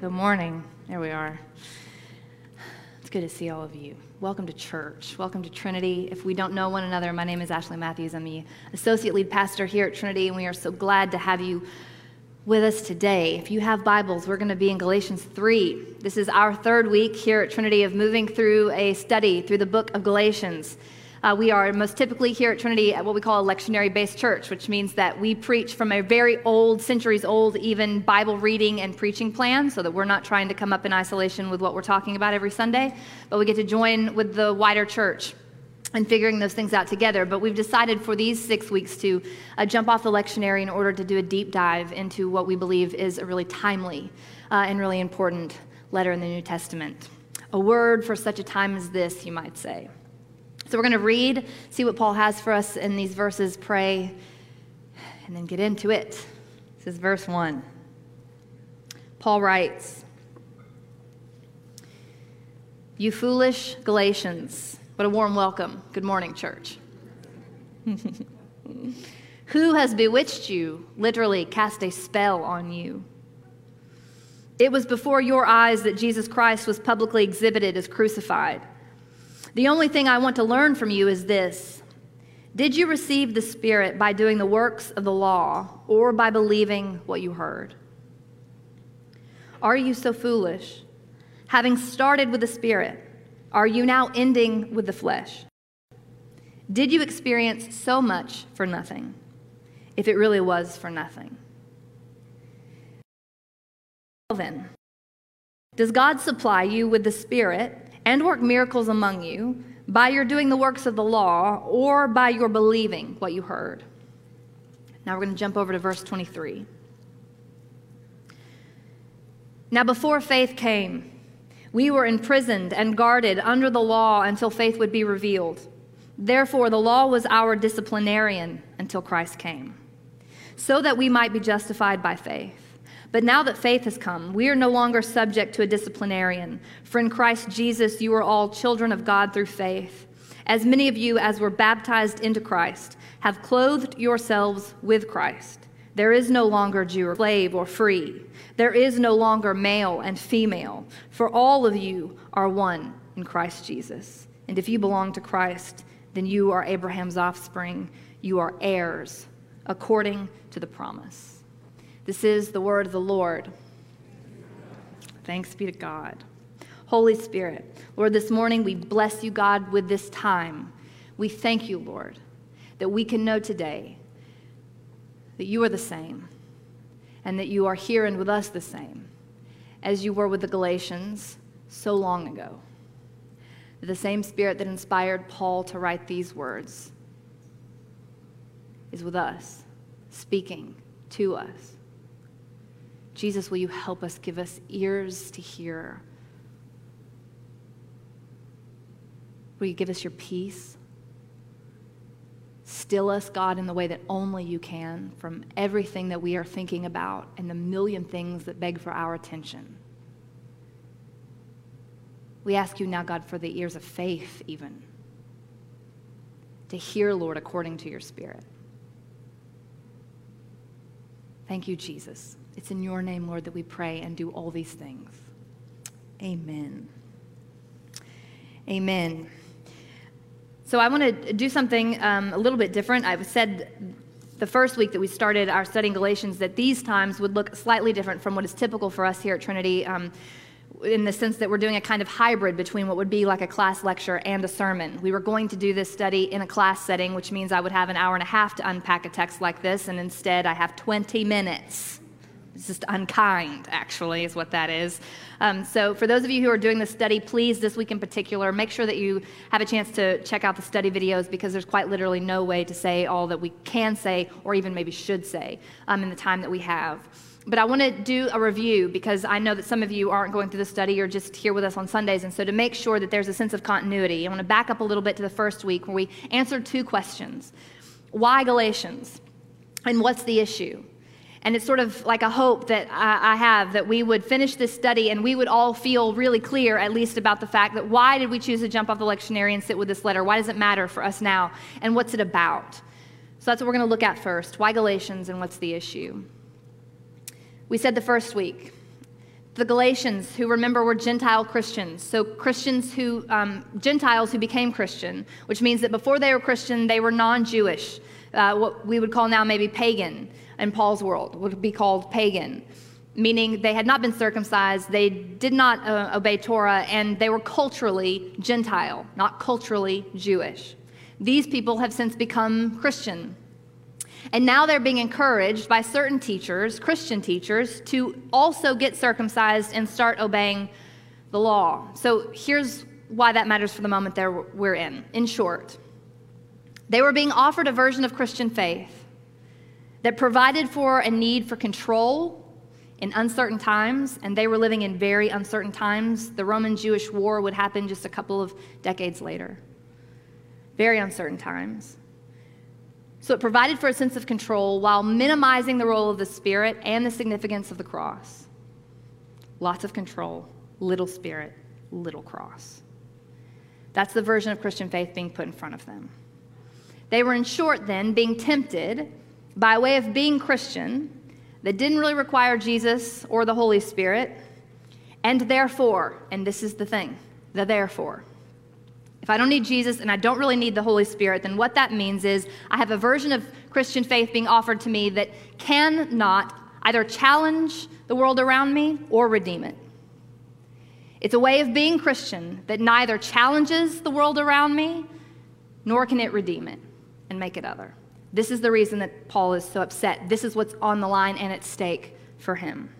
Good morning. There we are. It's good to see all of you. Welcome to church. Welcome to Trinity. If we don't know one another, my name is Ashley Matthews. I'm the associate lead pastor here at Trinity, and we are so glad to have you with us today. If you have Bibles, we're going to be in Galatians 3. This is our third week here at Trinity of moving through a study through the book of Galatians. Uh, we are most typically here at Trinity at what we call a lectionary based church, which means that we preach from a very old, centuries old, even Bible reading and preaching plan, so that we're not trying to come up in isolation with what we're talking about every Sunday, but we get to join with the wider church and figuring those things out together. But we've decided for these six weeks to uh, jump off the lectionary in order to do a deep dive into what we believe is a really timely uh, and really important letter in the New Testament. A word for such a time as this, you might say. So we're going to read, see what Paul has for us in these verses, pray, and then get into it. This is verse 1. Paul writes, You foolish Galatians. What a warm welcome. Good morning, church. Who has bewitched you, literally cast a spell on you? It was before your eyes that Jesus Christ was publicly exhibited as crucified. The only thing I want to learn from you is this Did you receive the Spirit by doing the works of the law or by believing what you heard? Are you so foolish? Having started with the Spirit, are you now ending with the flesh? Did you experience so much for nothing, if it really was for nothing? Then, does God supply you with the Spirit and work miracles among you by your doing the works of the law or by your believing what you heard. Now we're going to jump over to verse 23. Now, before faith came, we were imprisoned and guarded under the law until faith would be revealed. Therefore, the law was our disciplinarian until Christ came, so that we might be justified by faith. But now that faith has come, we are no longer subject to a disciplinarian. For in Christ Jesus, you are all children of God through faith. As many of you as were baptized into Christ have clothed yourselves with Christ. There is no longer Jew or slave or free. There is no longer male and female, for all of you are one in Christ Jesus. And if you belong to Christ, then you are Abraham's offspring. You are heirs according to the promise. This is the word of the Lord. Thanks be to God. Holy Spirit, Lord, this morning we bless you, God, with this time. We thank you, Lord, that we can know today that you are the same and that you are here and with us the same as you were with the Galatians so long ago. The same Spirit that inspired Paul to write these words is with us, speaking to us. Jesus, will you help us, give us ears to hear? Will you give us your peace? Still us, God, in the way that only you can from everything that we are thinking about and the million things that beg for our attention. We ask you now, God, for the ears of faith, even, to hear, Lord, according to your Spirit. Thank you, Jesus. It's in your name, Lord, that we pray and do all these things. Amen. Amen. So I want to do something um, a little bit different. I've said the first week that we started our studying Galatians that these times would look slightly different from what is typical for us here at Trinity. Um, in the sense that we're doing a kind of hybrid between what would be like a class lecture and a sermon. We were going to do this study in a class setting, which means I would have an hour and a half to unpack a text like this, and instead I have 20 minutes. It's just unkind, actually, is what that is. Um, so, for those of you who are doing the study, please, this week in particular, make sure that you have a chance to check out the study videos because there's quite literally no way to say all that we can say or even maybe should say um, in the time that we have. But I want to do a review because I know that some of you aren't going through the study or just here with us on Sundays. And so, to make sure that there's a sense of continuity, I want to back up a little bit to the first week where we answered two questions Why Galatians? And what's the issue? And it's sort of like a hope that I, I, have that we would finish this study and we would all feel really clear, at least, about the fact that why did we choose to jump off the lectionary and sit with this letter? Why does it matter for us now? And what's it about? So that's what we're going to look at first. Why Galatians and what's the issue? We said the first week the Galatians, who remember were Gentile Christians. So, Christians who, um, Gentiles who became Christian, which means that before they were Christian, they were non Jewish, uh, what we would call now maybe pagan in Paul's world, would be called pagan, meaning they had not been circumcised, they did not uh, obey Torah, and they were culturally Gentile, not culturally Jewish. These people have since become Christian. And now they're being encouraged by certain teachers, Christian teachers, to also get circumcised and start obeying the law. So here's why that matters for the moment that we're in. In short, they were being offered a version of Christian faith that provided for a need for control in uncertain times, and they were living in very uncertain times. The Roman Jewish war would happen just a couple of decades later. Very uncertain times. So it provided for a sense of control while minimizing the role of the Spirit and the significance of the cross. Lots of control, little Spirit, little cross. That's the version of Christian faith being put in front of them. They were, in short, then, being tempted by way of being Christian that didn't really require Jesus or the Holy Spirit, and therefore, and this is the thing, the therefore. If I don't need Jesus and I don't really need the Holy Spirit, then what that means is I have a version of Christian faith being offered to me that cannot either challenge the world around me or redeem it. It's a way of being Christian that neither challenges the world around me nor can it redeem it and make it other. This is the reason that Paul is so upset. This is what's on the line and at stake for him.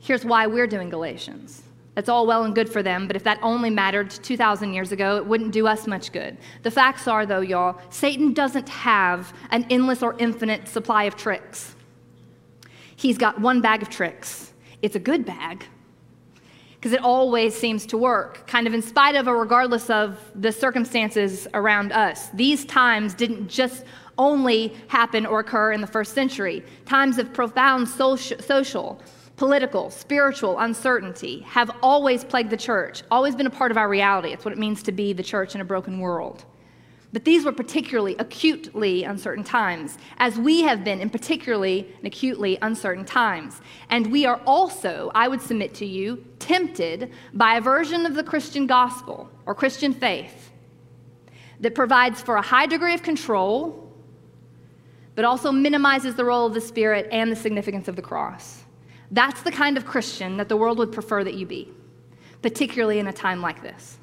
Here's why we're doing Galatians. That's all well and good for them, but if that only mattered 2,000 years ago, it wouldn't do us much good. The facts are, though, y'all, Satan doesn't have an endless or infinite supply of tricks. He's got one bag of tricks. It's a good bag because it always seems to work, kind of in spite of or regardless of the circumstances around us. These times didn't just only happen or occur in the first century, times of profound social political, spiritual uncertainty have always plagued the church, always been a part of our reality. It's what it means to be the church in a broken world. But these were particularly acutely uncertain times, as we have been in particularly and acutely uncertain times. And we are also, I would submit to you, tempted by a version of the Christian gospel or Christian faith that provides for a high degree of control, but also minimizes the role of the Spirit and the significance of the cross. That's the kind of Christian that the world would prefer that you be, particularly in a time like this.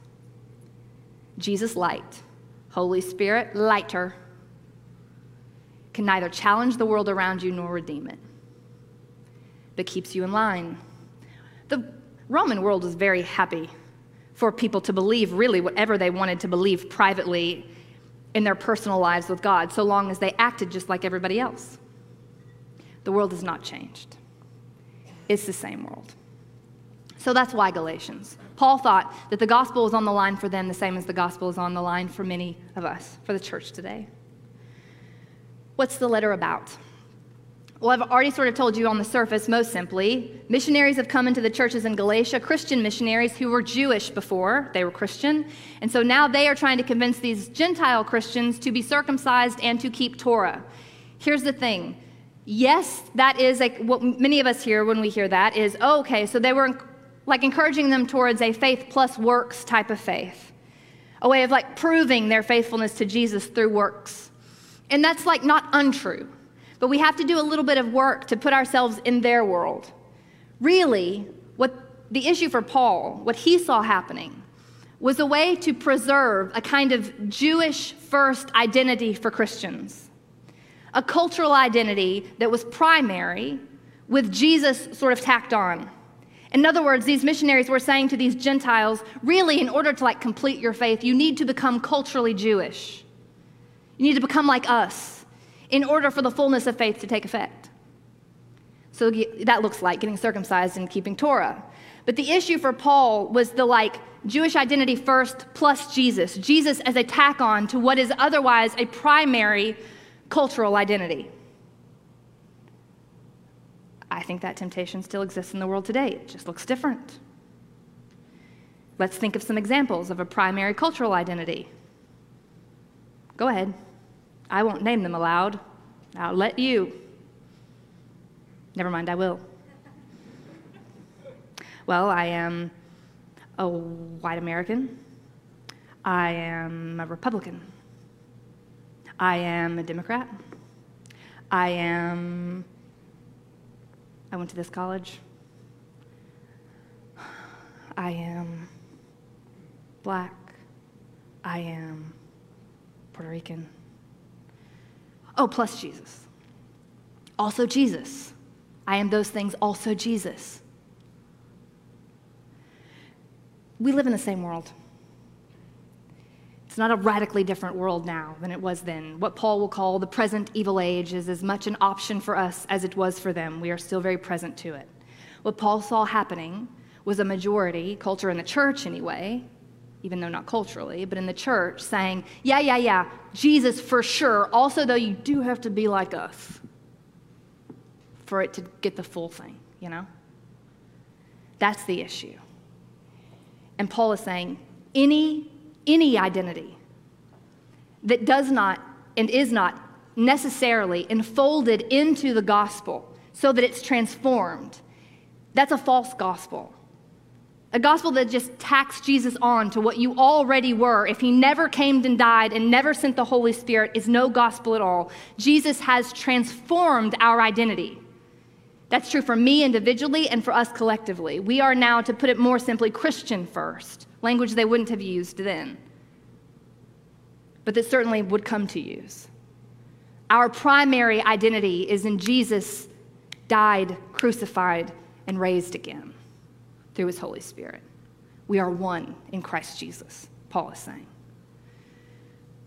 Jesus light, Holy Spirit lighter, can neither challenge the world around you nor redeem it, but keeps you in line. The Roman world was very happy for people to believe really whatever they wanted to believe privately in their personal lives with God, so long as they acted just like everybody else. The world has not changed. It's the same world. So that's why Galatians. Paul thought that the gospel was on the line for them the same as the gospel is on the line for many of us, for the church today. What's the letter about? Well, I've already sort of told you on the surface, most simply. Missionaries have come into the churches in Galatia, Christian missionaries who were Jewish before they were Christian. And so now they are trying to convince these Gentile Christians to be circumcised and to keep Torah. Here's the thing Yes, that is like what many of us hear when we hear that is, oh, okay, so they were like encouraging them towards a faith plus works type of faith, a way of like proving their faithfulness to Jesus through works. And that's like not untrue, but we have to do a little bit of work to put ourselves in their world. Really, what the issue for Paul, what he saw happening, was a way to preserve a kind of Jewish first identity for Christians a cultural identity that was primary with Jesus sort of tacked on. In other words, these missionaries were saying to these Gentiles, really, in order to like complete your faith, you need to become culturally Jewish. You need to become like us in order for the fullness of faith to take effect. So that looks like getting circumcised and keeping Torah. But the issue for Paul was the like Jewish identity first plus Jesus. Jesus as a tack on to what is otherwise a primary cultural identity. I think that temptation still exists in the world today. It just looks different. Let's think of some examples of a primary cultural identity. Go ahead. I won't name them aloud. I'll let you. Never mind, I will. Well, I am a white American. I am a Republican. I am a Democrat. I am, I went to this college. I am black. I am Puerto Rican. Oh, plus Jesus. Also Jesus. I am those things, also Jesus. We live in the same world. It's not a radically different world now than it was then. What Paul will call the present evil age is as much an option for us as it was for them. We are still very present to it. What Paul saw happening was a majority, culture in the church anyway, even though not culturally, but in the church, saying, Yeah, yeah, yeah, Jesus for sure. Also, though, you do have to be like us for it to get the full thing, you know? That's the issue. And Paul is saying, any any identity that does not and is not necessarily enfolded into the gospel so that it's transformed, that's a false gospel. A gospel that just tacks Jesus on to what you already were. If he never came and died and never sent the Holy Spirit, is no gospel at all. Jesus has transformed our identity. That's true for me individually and for us collectively. We are now, to put it more simply, Christian first language they wouldn't have used then, but that certainly would come to use. Our primary identity is in Jesus died, crucified, and raised again through his Holy Spirit. We are one in Christ Jesus, Paul is saying.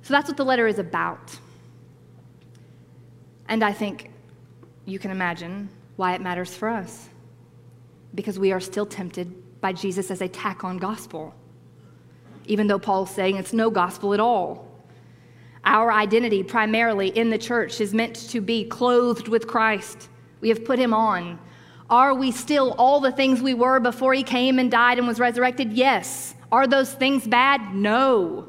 So that's what the letter is about. And I think you can imagine why it matters for us. Because we are still tempted by Jesus as a tack on gospel even though Paul's saying it's no gospel at all. Our identity, primarily in the church, is meant to be clothed with Christ. We have put him on. Are we still all the things we were before he came and died and was resurrected? Yes. Are those things bad? No.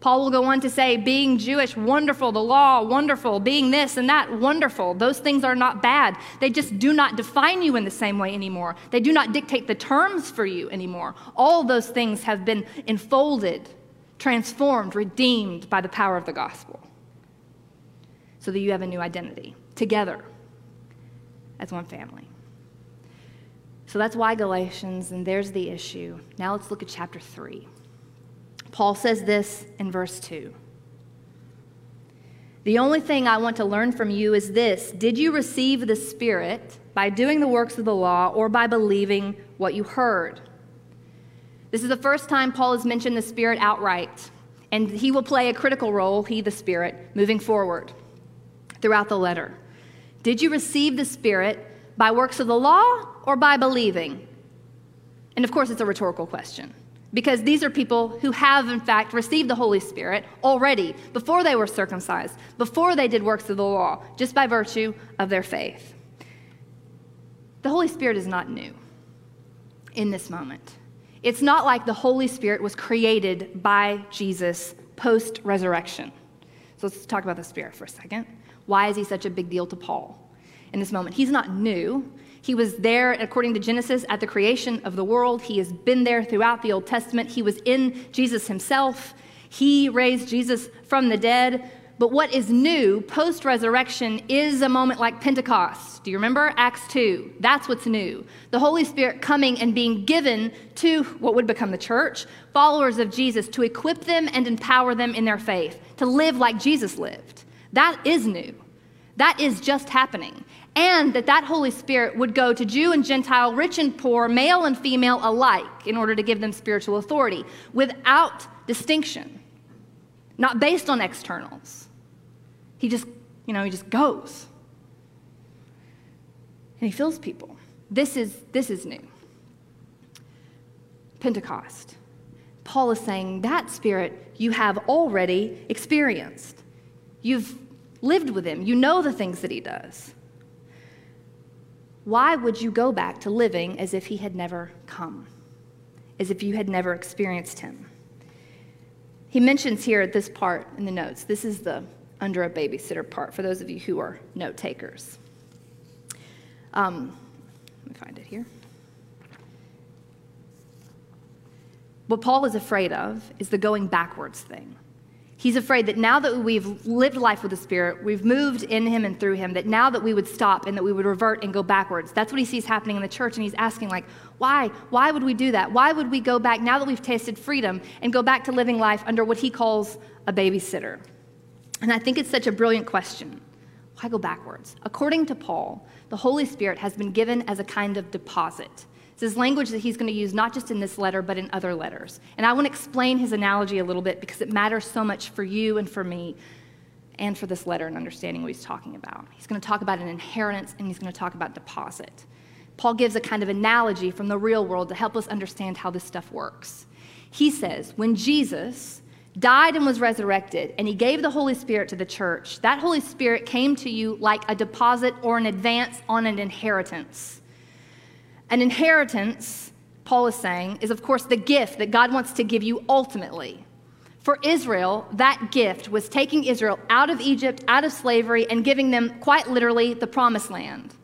Paul will go on to say, being Jewish, wonderful, the law, wonderful, being this and that, wonderful. Those things are not bad. They just do not define you in the same way anymore. They do not dictate the terms for you anymore. All those things have been enfolded, transformed, redeemed by the power of the gospel. So that you have a new identity together as one family. So that's why Galatians, and there's the issue. Now let's look at chapter 3. Paul says this in verse 2. The only thing I want to learn from you is this Did you receive the Spirit by doing the works of the law or by believing what you heard? This is the first time Paul has mentioned the Spirit outright, and he will play a critical role, he, the Spirit, moving forward throughout the letter. Did you receive the Spirit by works of the law or by believing? And of course, it's a rhetorical question because these are people who have, in fact, received the Holy Spirit already before they were circumcised, before they did works of the law, just by virtue of their faith. The Holy Spirit is not new in this moment. It's not like the Holy Spirit was created by Jesus post resurrection. So let's talk about the Spirit for a second. Why is he such a big deal to Paul in this moment? He's not new. He was there, according to Genesis, at the creation of the world. He has been there throughout the Old Testament. He was in Jesus himself. He raised Jesus from the dead. But what is new post resurrection is a moment like Pentecost. Do you remember? Acts 2. That's what's new. The Holy Spirit coming and being given to what would become the church, followers of Jesus, to equip them and empower them in their faith, to live like Jesus lived. That is new. That is just happening and that that Holy Spirit would go to Jew and Gentile, rich and poor, male and female alike, in order to give them spiritual authority without distinction, not based on externals. He just, you know, he just goes. And he fills people. This is, this is new. Pentecost. Paul is saying that spirit you have already experienced. You've lived with him, you know the things that he does why would you go back to living as if he had never come, as if you had never experienced him? He mentions here at this part in the notes, this is the under a babysitter part for those of you who are note takers. Um, let me find it here. What Paul is afraid of is the going backwards thing. He's afraid that now that we've lived life with the Spirit, we've moved in Him and through Him, that now that we would stop and that we would revert and go backwards. That's what he sees happening in the church. And he's asking, like, why? Why would we do that? Why would we go back now that we've tasted freedom and go back to living life under what he calls a babysitter? And I think it's such a brilliant question. Why go backwards? According to Paul, the Holy Spirit has been given as a kind of deposit. This is language that he's going to use not just in this letter, but in other letters. And I want to explain his analogy a little bit because it matters so much for you and for me and for this letter and understanding what he's talking about. He's going to talk about an inheritance and he's going to talk about deposit. Paul gives a kind of analogy from the real world to help us understand how this stuff works. He says, when Jesus died and was resurrected, and he gave the Holy Spirit to the church, that Holy Spirit came to you like a deposit or an advance on an inheritance. An inheritance, Paul is saying, is of course the gift that God wants to give you ultimately. For Israel, that gift was taking Israel out of Egypt, out of slavery, and giving them quite literally the promised land.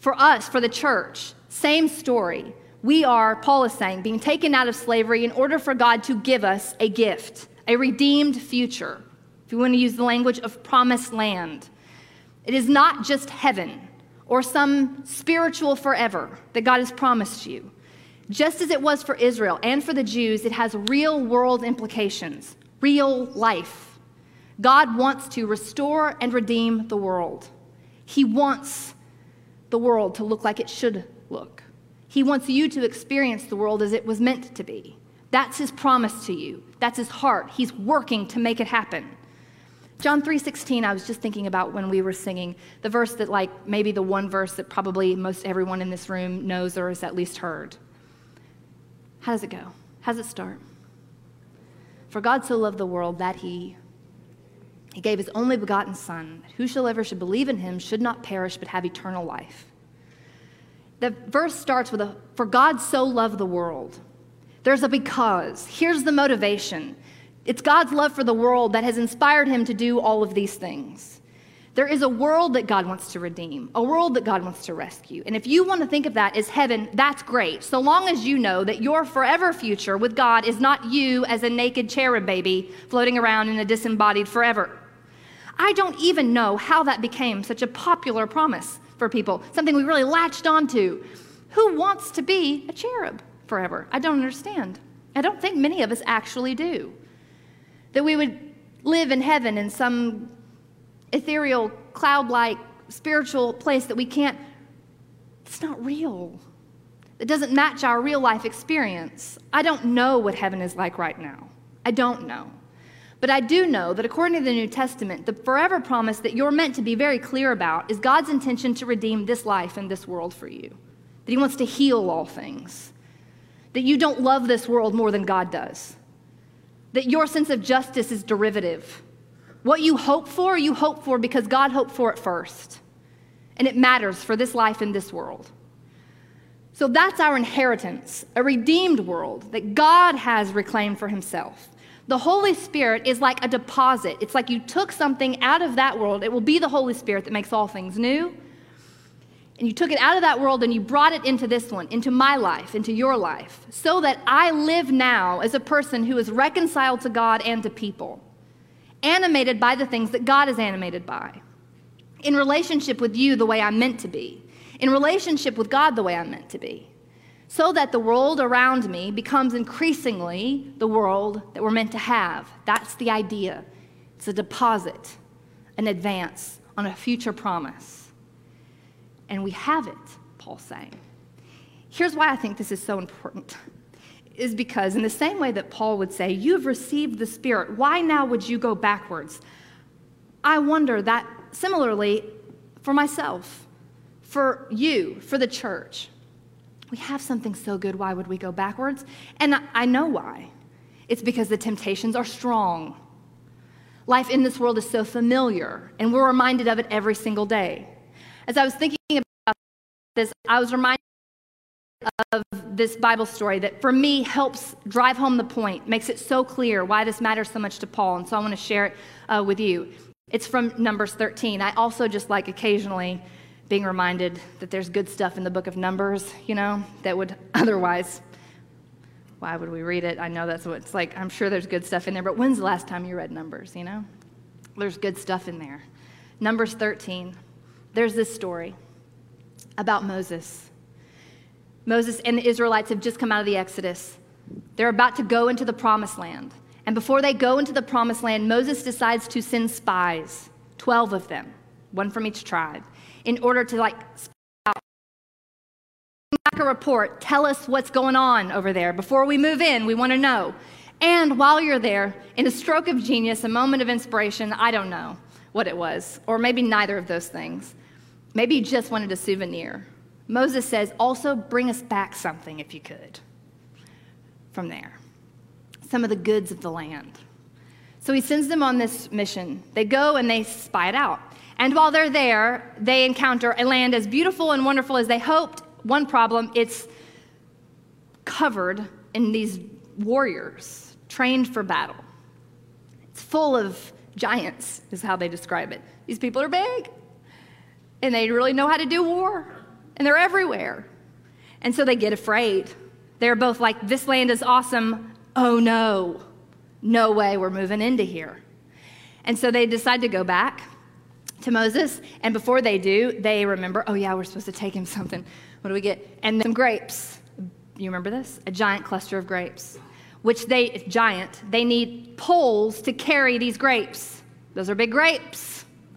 For us, for the church, same story. We are, Paul is saying, being taken out of slavery in order for God to give us a gift, a redeemed future. If you want to use the language of promised land, it is not just heaven or some spiritual forever that God has promised you. Just as it was for Israel and for the Jews, it has real world implications, real life. God wants to restore and redeem the world. He wants the world to look like it should look. He wants you to experience the world as it was meant to be. That's his promise to you. That's his heart. He's working to make it happen. John 3:16 I was just thinking about when we were singing the verse that like maybe the one verse that probably most everyone in this room knows or has at least heard. How does it go? How does it start? For God so loved the world that he he gave his only begotten son that whosoever should believe in him should not perish but have eternal life. The verse starts with a for God so loved the world. There's a because. Here's the motivation. It's God's love for the world that has inspired him to do all of these things. There is a world that God wants to redeem, a world that God wants to rescue. And if you want to think of that as heaven, that's great. So long as you know that your forever future with God is not you as a naked cherub baby floating around in a disembodied forever. I don't even know how that became such a popular promise for people, something we really latched onto. Who wants to be a cherub forever? I don't understand. I don't think many of us actually do that we would live in heaven in some ethereal, cloud like, spiritual place that we can't, it's not real. It doesn't match our real life experience. I don't know what heaven is like right now. I don't know. But I do know that according to the New Testament, the forever promise that you're meant to be very clear about is God's intention to redeem this life and this world for you. That He wants to heal all things. That you don't love this world more than God does that your sense of justice is derivative. What you hope for, you hope for because God hoped for it first. And it matters for this life in this world. So that's our inheritance, a redeemed world that God has reclaimed for himself. The Holy Spirit is like a deposit. It's like you took something out of that world. It will be the Holy Spirit that makes all things new and you took it out of that world and you brought it into this one, into my life, into your life, so that I live now as a person who is reconciled to God and to people, animated by the things that God is animated by, in relationship with you the way I'm meant to be, in relationship with God the way I'm meant to be, so that the world around me becomes increasingly the world that we're meant to have. That's the idea. It's a deposit, an advance on a future promise and we have it, Paul's saying. Here's why I think this is so important is because, in the same way that Paul would say, You have received the Spirit, why now would you go backwards? I wonder that similarly for myself, for you, for the church. We have something so good, why would we go backwards? And I know why. It's because the temptations are strong. Life in this world is so familiar, and we're reminded of it every single day. As I was thinking about this, I was reminded of this Bible story that for me helps drive home the point, makes it so clear why this matters so much to Paul. And so I want to share it uh, with you. It's from Numbers 13. I also just like occasionally being reminded that there's good stuff in the book of Numbers, you know, that would otherwise, why would we read it? I know that's what it's like. I'm sure there's good stuff in there, but when's the last time you read Numbers, you know? There's good stuff in there. Numbers 13, there's this story about Moses. Moses and the Israelites have just come out of the Exodus. They're about to go into the promised land. And before they go into the promised land, Moses decides to send spies, 12 of them, one from each tribe, in order to like out, back a report, tell us what's going on over there. Before we move in, we want to know. And while you're there, in a stroke of genius, a moment of inspiration, I don't know what it was, or maybe neither of those things. Maybe you just wanted a souvenir. Moses says, also bring us back something if you could from there. Some of the goods of the land. So he sends them on this mission. They go and they spy it out. And while they're there, they encounter a land as beautiful and wonderful as they hoped. One problem, it's covered in these warriors trained for battle. It's full of giants, is how they describe it. These people are big, and they really know how to do war, and they're everywhere. And so they get afraid. They're both like, This land is awesome. Oh no, no way, we're moving into here. And so they decide to go back to Moses, and before they do, they remember, oh yeah, we're supposed to take him something. What do we get? And some grapes. You remember this? A giant cluster of grapes which they, giant, they need poles to carry these grapes. Those are big grapes.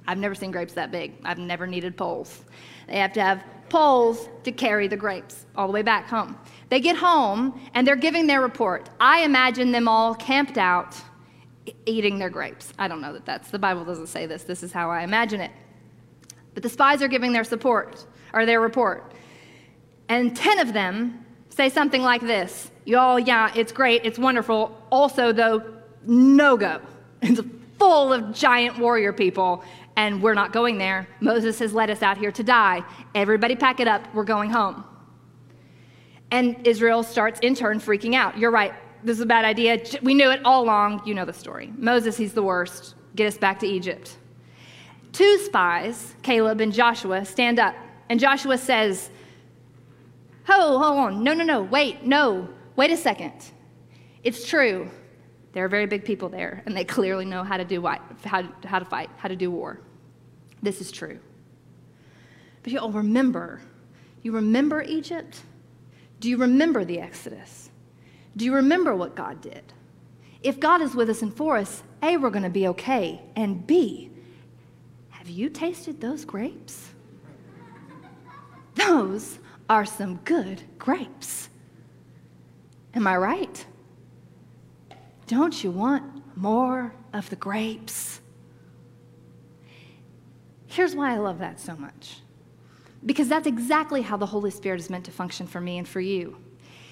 I've never seen grapes that big. I've never needed poles. They have to have poles to carry the grapes all the way back home. They get home and they're giving their report. I imagine them all camped out eating their grapes. I don't know that that's the Bible doesn't say this. This is how I imagine it. But the spies are giving their support or their report. And 10 of them say something like this Y'all, yeah, it's great, it's wonderful. Also, though, no go. It's full of giant warrior people, and we're not going there. Moses has led us out here to die. Everybody pack it up, we're going home. And Israel starts in turn freaking out. You're right, this is a bad idea. We knew it all along. You know the story. Moses, he's the worst. Get us back to Egypt. Two spies, Caleb and Joshua, stand up. And Joshua says, Ho, hold on. No, no, no. Wait, no wait a second. It's true. There are very big people there, and they clearly know how to do how, how to fight, how to do war. This is true. But you all remember. You remember Egypt? Do you remember the Exodus? Do you remember what God did? If God is with us and for us, A, we're going to be okay. And B, have you tasted those grapes? Those are some good grapes. Am I right? Don't you want more of the grapes? Here's why I love that so much. Because that's exactly how the Holy Spirit is meant to function for me and for you.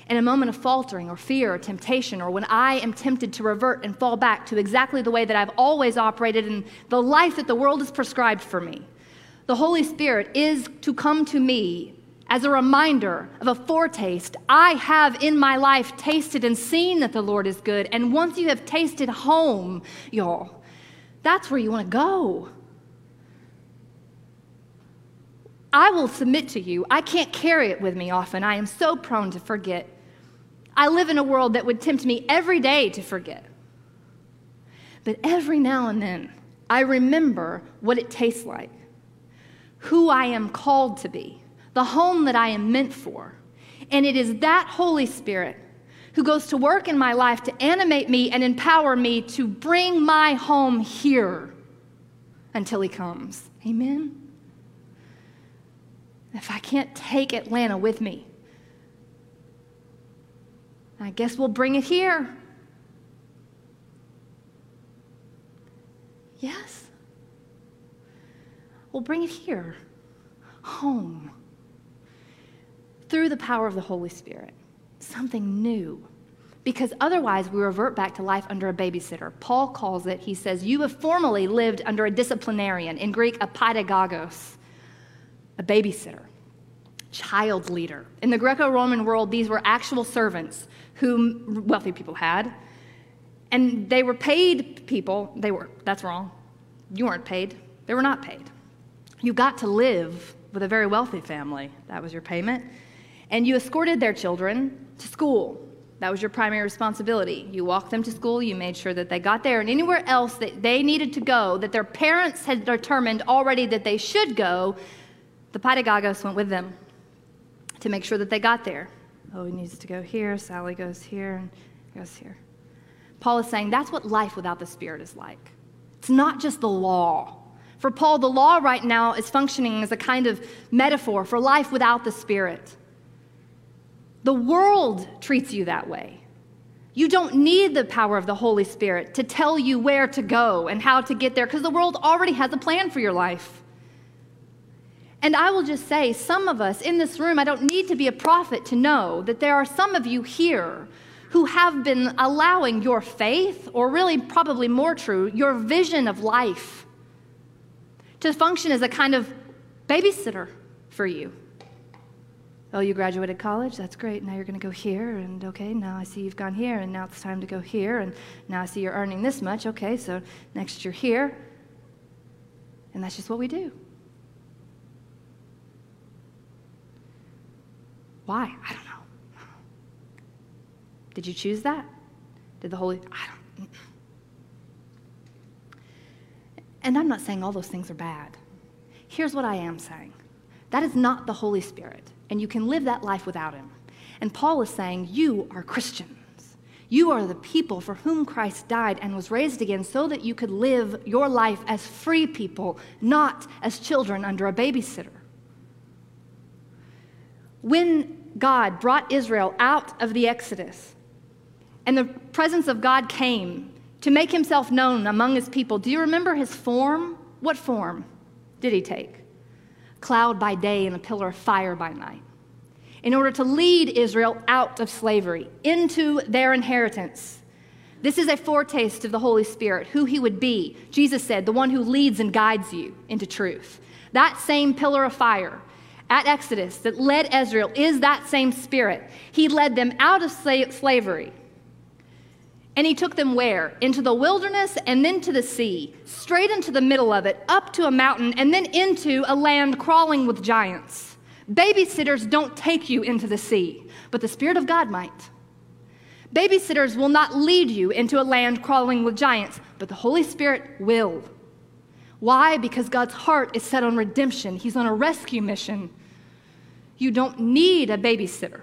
In a moment of faltering or fear or temptation, or when I am tempted to revert and fall back to exactly the way that I've always operated in the life that the world has prescribed for me, the Holy Spirit is to come to me as a reminder of a foretaste. I have in my life tasted and seen that the Lord is good. And once you have tasted home, y'all, that's where you want to go. I will submit to you. I can't carry it with me often. I am so prone to forget. I live in a world that would tempt me every day to forget. But every now and then, I remember what it tastes like, who I am called to be the home that I am meant for. And it is that Holy Spirit who goes to work in my life to animate me and empower me to bring my home here until He comes. Amen? If I can't take Atlanta with me, I guess we'll bring it here. Yes? We'll bring it here, home through the power of the Holy Spirit, something new. Because otherwise, we revert back to life under a babysitter. Paul calls it, he says, You have formerly lived under a disciplinarian, in Greek, a pedagogos, a babysitter, child leader. In the Greco Roman world, these were actual servants whom wealthy people had. And they were paid people. They were, that's wrong. You weren't paid, they were not paid. You got to live with a very wealthy family. That was your payment and you escorted their children to school. That was your primary responsibility. You walked them to school, you made sure that they got there, and anywhere else that they needed to go, that their parents had determined already that they should go, the pedagogos went with them to make sure that they got there. Oh, he needs to go here, Sally goes here, and goes here. Paul is saying that's what life without the Spirit is like. It's not just the law. For Paul, the law right now is functioning as a kind of metaphor for life without the Spirit. The world treats you that way. You don't need the power of the Holy Spirit to tell you where to go and how to get there because the world already has a plan for your life. And I will just say, some of us in this room, I don't need to be a prophet to know that there are some of you here who have been allowing your faith, or really, probably more true, your vision of life, to function as a kind of babysitter for you. Oh, you graduated college? That's great. Now you're going to go here, and okay, now I see you've gone here, and now it's time to go here, and now I see you're earning this much. Okay, so next you're here. And that's just what we do. Why? I don't know. Did you choose that? Did the Holy. I don't. And I'm not saying all those things are bad. Here's what I am saying that is not the Holy Spirit and you can live that life without him. And Paul is saying, You are Christians. You are the people for whom Christ died and was raised again so that you could live your life as free people, not as children under a babysitter. When God brought Israel out of the Exodus and the presence of God came to make himself known among his people, do you remember his form? What form did he take? cloud by day and a pillar of fire by night, in order to lead Israel out of slavery into their inheritance. This is a foretaste of the Holy Spirit, who he would be. Jesus said, the one who leads and guides you into truth. That same pillar of fire at Exodus that led Israel is that same spirit. He led them out of slavery and he took them where? Into the wilderness and then to the sea, straight into the middle of it, up to a mountain, and then into a land crawling with giants. Babysitters don't take you into the sea, but the Spirit of God might. Babysitters will not lead you into a land crawling with giants, but the Holy Spirit will. Why? Because God's heart is set on redemption, He's on a rescue mission. You don't need a babysitter,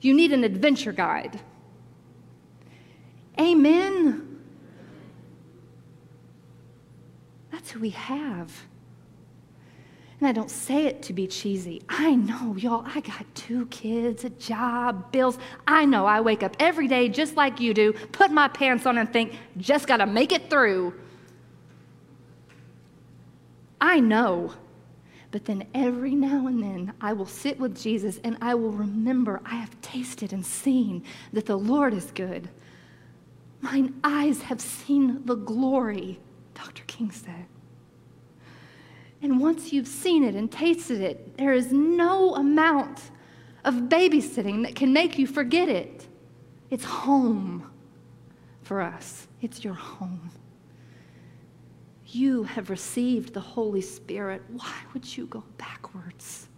you need an adventure guide. Amen. That's who we have. And I don't say it to be cheesy. I know, y'all, I got two kids, a job, bills. I know I wake up every day just like you do, put my pants on and think, just got to make it through. I know. But then every now and then I will sit with Jesus and I will remember I have tasted and seen that the Lord is good. Mine eyes have seen the glory, Dr. King said. And once you've seen it and tasted it, there is no amount of babysitting that can make you forget it. It's home for us, it's your home. You have received the Holy Spirit. Why would you go backwards?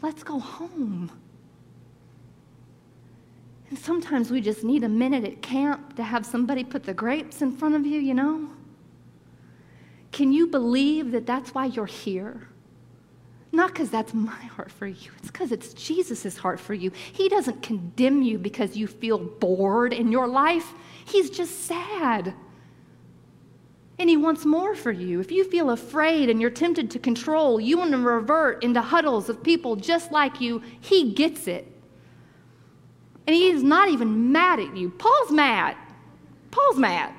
Let's go home. And sometimes we just need a minute at camp to have somebody put the grapes in front of you, you know? Can you believe that that's why you're here? Not because that's my heart for you, it's because it's Jesus' heart for you. He doesn't condemn you because you feel bored in your life, He's just sad. And He wants more for you. If you feel afraid and you're tempted to control, you want to revert into huddles of people just like you, He gets it. And he is not even mad at you. Paul's mad. Paul's mad.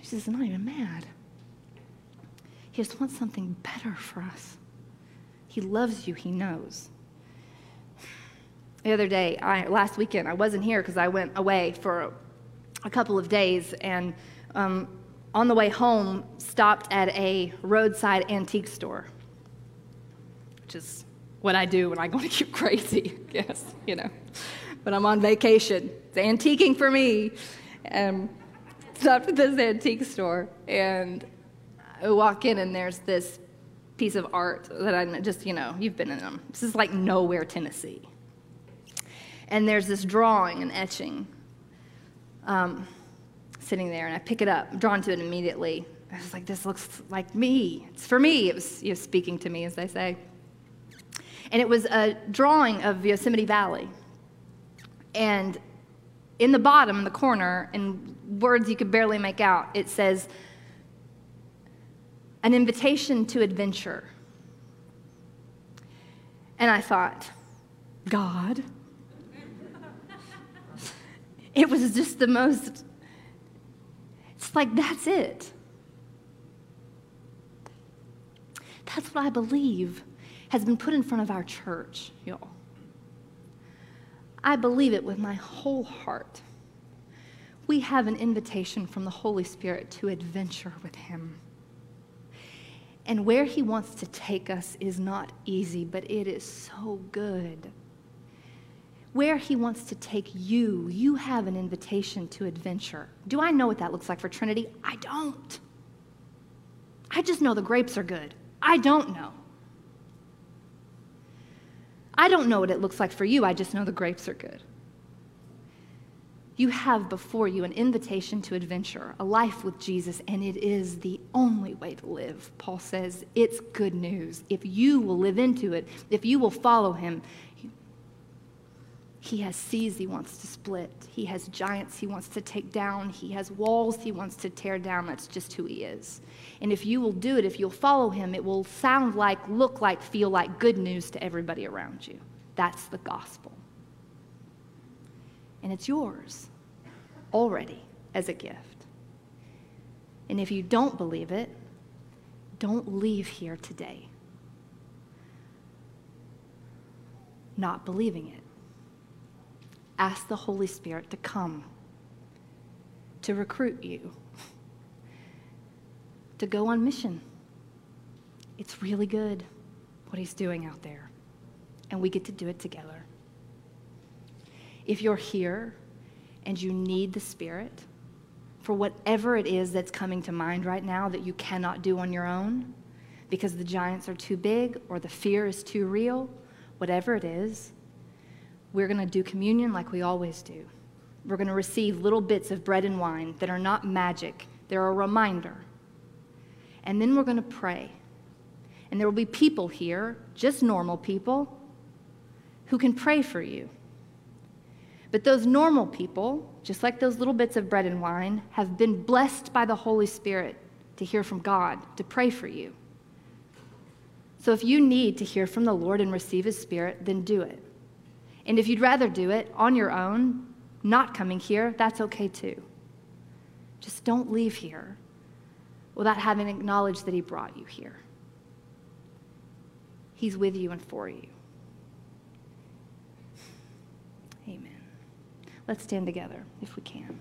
He not even mad. He just wants something better for us. He loves you, he knows. The other day, I, last weekend, I wasn't here because I went away for a, couple of days and um, on the way home stopped at a roadside antique store which is what I do when I go to get crazy, yes, you know. But I'm on vacation. It's antiquing for me. And stopped at this antique store, and I walk in, and there's this piece of art that I just, you know, you've been in them. This is like nowhere, Tennessee. And there's this drawing and etching um, sitting there, and I pick it up, I'm drawn to it immediately. I was like, this looks like me. It's for me. It was you know, speaking to me, as they say. And it was a drawing of Yosemite Valley. And in the bottom, in the corner, in words you could barely make out, it says, an invitation to adventure. And I thought, God. it was just the most, it's like, that's it. That's what I believe has been put in front of our church, y'all. I believe it with my whole heart. We have an invitation from the Holy Spirit to adventure with Him. And where He wants to take us is not easy, but it is so good. Where He wants to take you, you have an invitation to adventure. Do I know what that looks like for Trinity? I don't. I just know the grapes are good. I don't know. I don't know what it looks like for you, I just know the grapes are good. You have before you an invitation to adventure, a life with Jesus, and it is the only way to live. Paul says it's good news. If you will live into it, if you will follow him, he has seas he wants to split. He has giants he wants to take down. He has walls he wants to tear down. That's just who he is. And if you will do it, if you'll follow him, it will sound like, look like, feel like good news to everybody around you. That's the gospel. And it's yours already as a gift. And if you don't believe it, don't leave here today not believing it ask the Holy Spirit to come, to recruit you, to go on mission. It's really good what He's doing out there, and we get to do it together. If you're here and you need the Spirit for whatever it is that's coming to mind right now that you cannot do on your own because the giants are too big or the fear is too real, whatever it is, we're going to do communion like we always do. We're going to receive little bits of bread and wine that are not magic, they're a reminder. And then we're going to pray. And there will be people here, just normal people, who can pray for you. But those normal people, just like those little bits of bread and wine, have been blessed by the Holy Spirit to hear from God, to pray for you. So if you need to hear from the Lord and receive His Spirit, then do it. And if you'd rather do it on your own, not coming here, that's okay too. Just don't leave here without having acknowledged that He brought you here. He's with you and for you. Amen. Let's stand together if we can.